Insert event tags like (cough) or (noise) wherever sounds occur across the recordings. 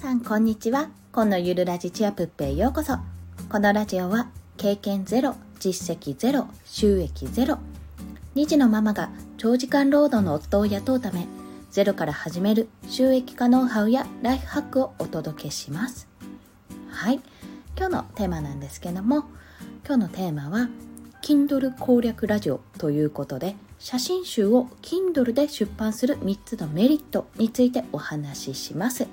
さんこんにちは。今のゆるラジチアプッペへようこそ。このラジオは経験ゼロ実績ゼロ収益ゼロ。2児のママが長時間労働の夫を雇うためゼロから始める収益化ノウハウやライフハックをお届けします。はい。今日のテーマなんですけども今日のテーマは Kindle 攻略ラジオということで写真集を Kindle で出版する3つのメリットについてお話しします。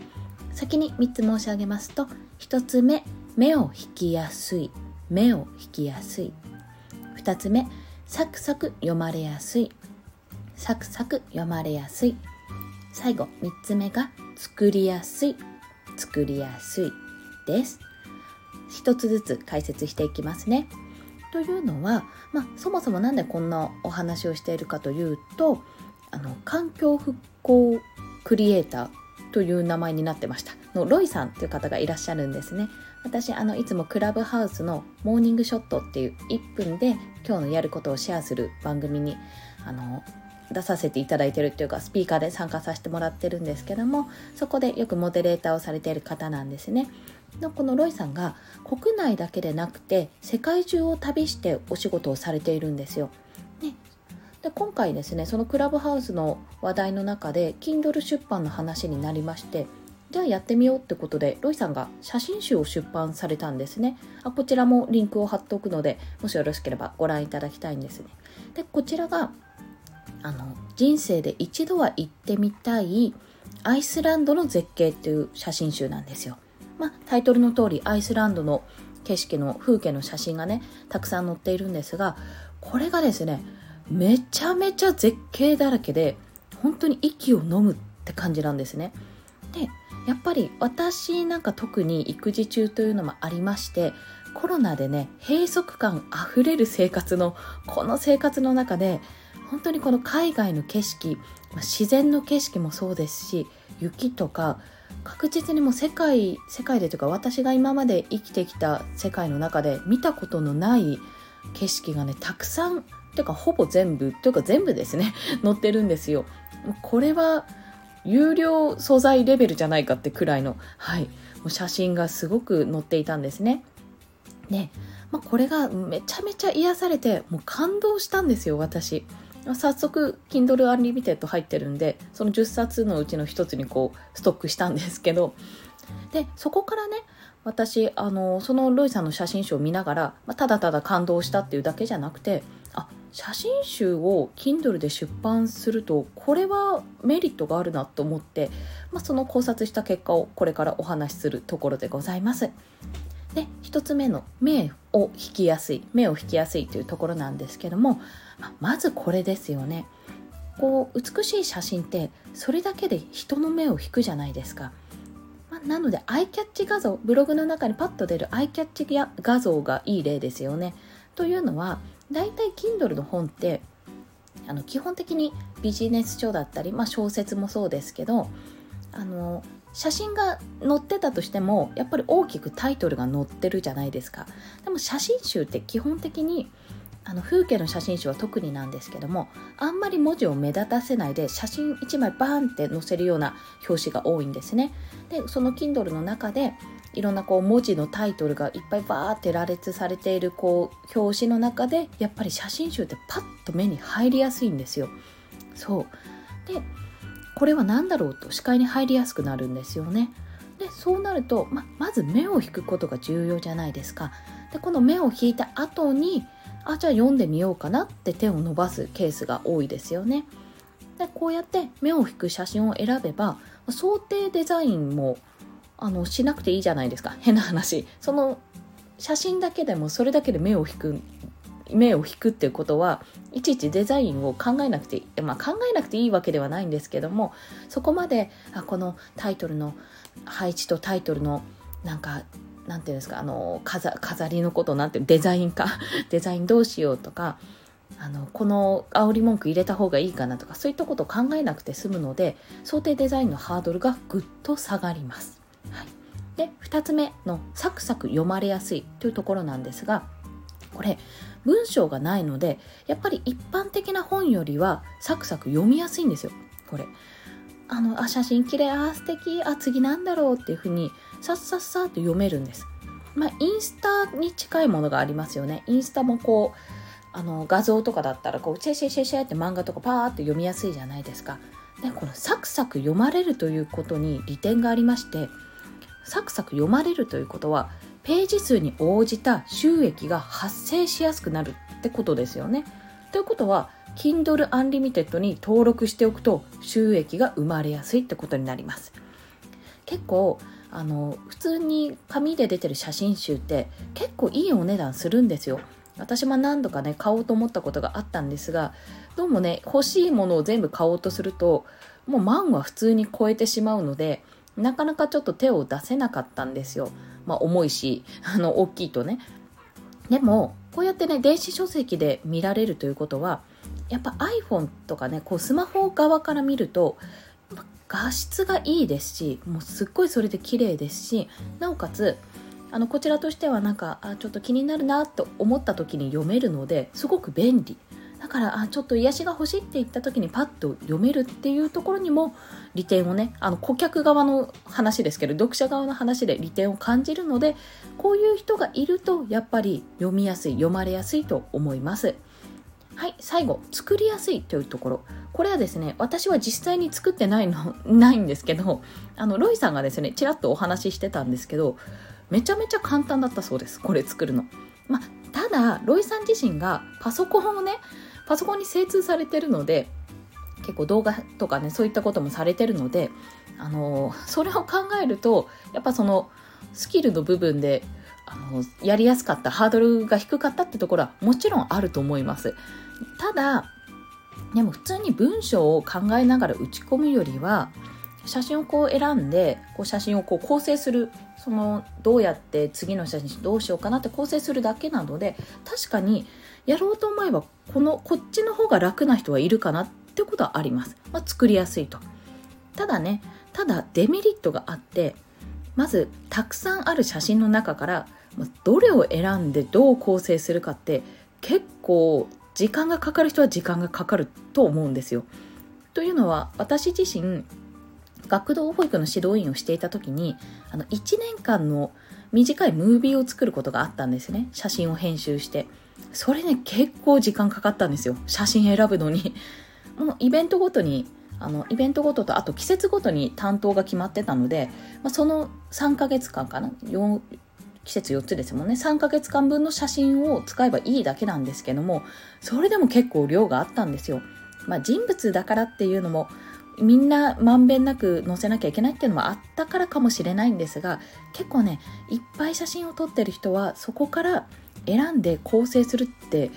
先に3つ申し上げますと1つ目目を引きやすい。目を引きやすい。2つ目サクサク読まれやすい。サクサク読まれやすい。最後3つ目が作りやすい。作りやすい。です。一つずつ解説していきますね。というのは、まあ、そもそも何でこんなお話をしているかというとあの環境復興クリエイターという名前になってました。のロイさんという方がいらっしゃるんですね。私あのいつもクラブハウスのモーニングショットっていう1分で今日のやることをシェアする番組にあの出させていただいてるっていうかスピーカーで参加させてもらってるんですけどもそこでよくモデレーターをされている方なんですね。のこのロイさんが国内だけでなくて世界中を旅してお仕事をされているんですよ。で今回ですねそのクラブハウスの話題の中で Kindle 出版の話になりましてじゃあやってみようってことでロイさんが写真集を出版されたんですね。あこちらもリンクを貼っておくのでもしよろしければご覧いただきたいんですね。でこちらがあの人生で一度は行ってみたいアイスランドの絶景っていう写真集なんですよ。まあ、タイトルの通りアイスランドの景色の風景の写真がねたくさん載っているんですがこれがですねめちゃめちゃ絶景だらけで本当に息を飲むって感じなんですね。でやっぱり私なんか特に育児中というのもありましてコロナでね閉塞感あふれる生活のこの生活の中で本当にこの海外の景色自然の景色もそうですし雪とか確実にもう世界世界でというか私が今まで生きてきた世界の中で見たことのない景色がねたくさんというかほぼ全部というか全部ですね。(laughs) 載ってるんですよ。これは有料素材レベルじゃないかってくらいの、はい、もう写真がすごく載っていたんですね。で、まあ、これがめちゃめちゃ癒されてもう感動したんですよ私。早速 Kindle Unlimited 入ってるんでその10冊のうちの1つにこうストックしたんですけど。でそこからね私あのそのロイさんの写真集を見ながら、まあ、ただただ感動したっていうだけじゃなくて写真集を Kindle で出版するとこれはメリットがあるなと思って、まあ、その考察した結果をこれからお話しするところでございます。で1つ目の目を引きやすい目を引きやすいというところなんですけどもまずこれですよね。こう美しい写真ってそれだけで人の目を引くじゃないですか、まなのでアイキャッチ画像ブログの中にパッと出るアイキャッチ画像がいい例ですよね。というのはだいたい Kindle の本ってあの基本的にビジネス書だったり、まあ、小説もそうですけどあの写真が載ってたとしてもやっぱり大きくタイトルが載ってるじゃないですか。でも写真集って基本的にあの風景の写真集は特になんですけどもあんまり文字を目立たせないで写真1枚バーンって載せるような表紙が多いんですね。でその Kindle の中でいろんなこう文字のタイトルがいっぱいバーって羅列されているこう表紙の中でやっぱり写真集ってパッと目に入りやすいんですよ。そう。でこれは何だろうと視界に入りやすくなるんですよね。でそうなるとままず目を引くことが重要じゃないですか。でこの目を引いた後にあじゃあ読んでみようかなって手を伸ばすケースが多いですよね。でこうやって目を引く写真を選べば想定デザインもあのしなくていいじゃないですか変な話その写真だけでもそれだけで目を引く目を引くっていうことはいちいちデザインを考えなくていい、まあ、考えなくていいわけではないんですけどもそこまであこのタイトルの配置とタイトルのなんかなんていうんですかあの飾飾りのことなんてデザインか (laughs) デザインどうしようとかあのこの煽り文句入れた方がいいかなとかそういったことを考えなくて済むので想定デザインのハードルがぐっと下がります。はい、で2つ目のサクサク読まれやすいというところなんですがこれ文章がないのでやっぱり一般的な本よりはサクサク読みやすいんですよこれ。あのあ写真綺麗あ素敵あ次なんだろうっていうふうにさっさっさと読めるんです。まあ、インスタに近いものがありますよね。インスタもこうあの画像とかだったらこうシェシェシェシェって漫画とかパーって読みやすいじゃないですか。でこのサクサク読まれるということに利点がありましてサクサク読まれるということはページ数に応じた収益が発生しやすくなるってことですよね。ということは Kindle Unlimited に登録しておくと収益が生まれやすいってことになります。結構あの普通に紙で出てる写真集って結構いいお値段するんですよ。私も何度かね買おうと思ったことがあったんですがどうもね欲しいものを全部買おうとするともう万は普通に超えてしまうのでなかなかちょっと手を出せなかったんですよ。まあ重いし (laughs) あの大きいとね。でもこうやってね電子書籍で見られるということはやっぱ iPhone とかねこうスマホ側から見ると画質がいいですしもうすっごいそれで綺麗ですしなおかつあのこちらとしてはなんかあちょっと気になるなと思った時に読めるのですごく便利だからあちょっと癒しが欲しいって言った時にパッと読めるっていうところにも利点をねあの顧客側の話ですけど読者側の話で利点を感じるのでこういう人がいるとやっぱり読みやすい読まれやすいと思いますはい最後作りやすいというところこれはですね私は実際に作ってないの (laughs) ないんですけどあのロイさんがですねちらっとお話ししてたんですけどめちゃめちゃ簡単だったそうですこれ作るの。ま、ただロイさん自身がパソコンをねパソコンに精通されてるので結構動画とかねそういったこともされてるのであのそれを考えるとやっぱそのスキルの部分であのやりやすかったハードルが低かったってところはもちろんあると思います。ただでも普通に文章を考えながら打ち込むよりは写真をこう選んでこう写真をこう構成するそのどうやって次の写真どうしようかなって構成するだけなので確かにやろうと思えばこのこっちの方が楽な人はいるかなってことはあります、まあ、作りやすいと。ただねただデメリットがあってまずたくさんある写真の中からどれを選んでどう構成するかって結構時間がかかる人は時間がかかると思うんですよ。というのは私自身学童保育の指導員をしていた時にあの1年間の短いムービーを作ることがあったんですね。写真を編集して。それね結構時間かかったんですよ。写真選ぶのに。(laughs) もうイベントごとにあのイベントごととあと季節ごとに担当が決まってたので、まあ、その3ヶ月間かな。季節4つですもんね。3ヶ月間分の写真を使えばいいだけなんですけどもそれでも結構量があったんですよ。まあ、人物だからっていうのもみんなまんべんなく載せなきゃいけないっていうのもあったからかもしれないんですが結構ねいっぱい写真を撮ってる人はそこから選んで構成するって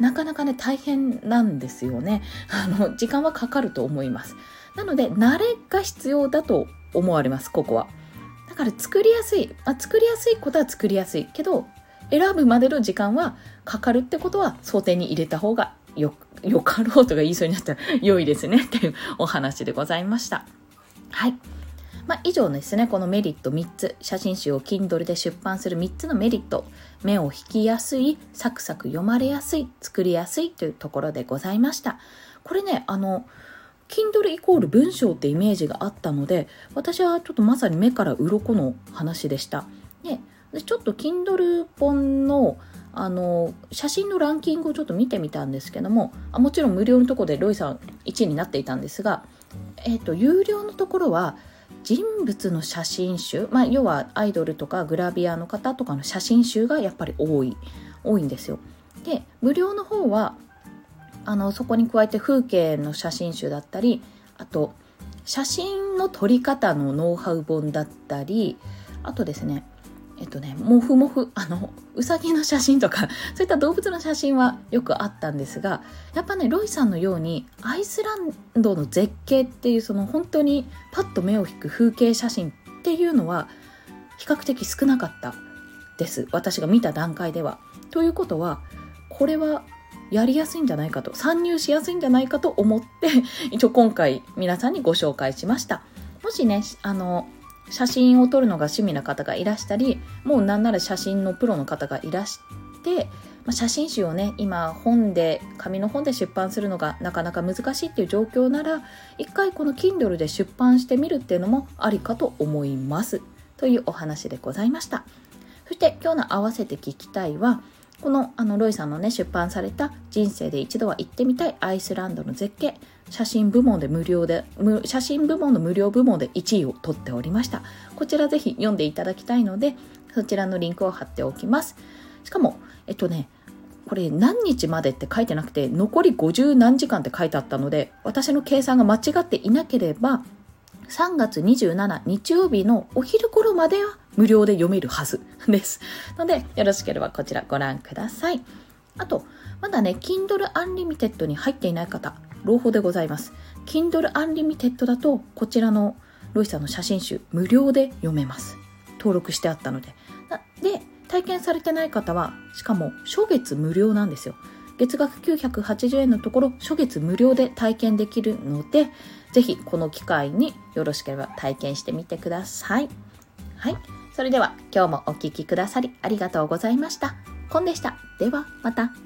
なかなかね大変なんですよね。(laughs) あの時間はかかると思います。なので慣れが必要だと思われますここは。だから作りやすい、あ、作りやすいことは作りやすい。けど選ぶまでの時間はかかるってことは想定に入れた方がよ (laughs) よかろうとか言いそうになったら良いですね。っていうお話でございました。はい。まあ、以上ですね、このメリット3つ、写真集を Kindle で出版する3つのメリット、目を引きやすい、サクサク読まれやすい、作りやすいというところでございました。これね、あの、Kindle イコール文章ってイメージがあったので、私はちょっとまさに目から鱗の話でした。で、ちょっと Kindle 本のあの写真のランキングをちょっと見てみたんですけどもあもちろん無料のところでロイさん1位になっていたんですが、えーと、有料のところは人物の写真集、まあ、要はアイドルとかグラビアの方とかの写真集がやっぱり多い多いんですよ。で無料の方はあのそこに加えて風景の写真集だったりあと写真の撮り方のノウハウ本だったりあとですねえっとね、もふもふ、(laughs) あの、うさぎの写真とか、(laughs) そういった動物の写真はよくあったんですが、やっぱね、ロイさんのように、アイスランドの絶景っていう、その本当にパッと目を引く風景写真っていうのは、比較的少なかったです。私が見た段階では。ということは、これはやりやすいんじゃないかと、参入しやすいんじゃないかと思って、一応今回皆さんにご紹介しました。もしね、あの、写真を撮るのが趣味な方がいらしたりもうなんなら写真のプロの方がいらしてまあ、写真集をね今本で紙の本で出版するのがなかなか難しいっていう状況なら一回この Kindle で出版してみるっていうのもありかと思います。というお話でございました。そして今日の合わせて聞きたいはこのあのロイさんのね出版された「人生で一度は行ってみたいアイスランドの絶景」写真部門で無料で写真部門の無料部門で1位を取っておりました。こちらぜひ読んでいただきたいのでそちらのリンクを貼っておきます。しかもえっとねこれ何日までって書いてなくて残り50何時間って書いてあったので私の計算が間違っていなければ3月27日曜日のお昼頃までは無料で読めるはず (laughs) です。ので、よろしければこちらご覧ください。あと、まだね、Kindle Unlimited に入っていない方、朗報でございます。Kindle Unlimited だと、こちらのロイさんの写真集、無料で読めます。登録してあったので。で、体験されてない方は、しかも初月無料なんですよ。月額980円のところ、初月無料で体験できるので、ぜひこの機会によろしければ体験してみてください。はい。それでは今日もお聴きくださりありがとうございました。コンでした。ではまた。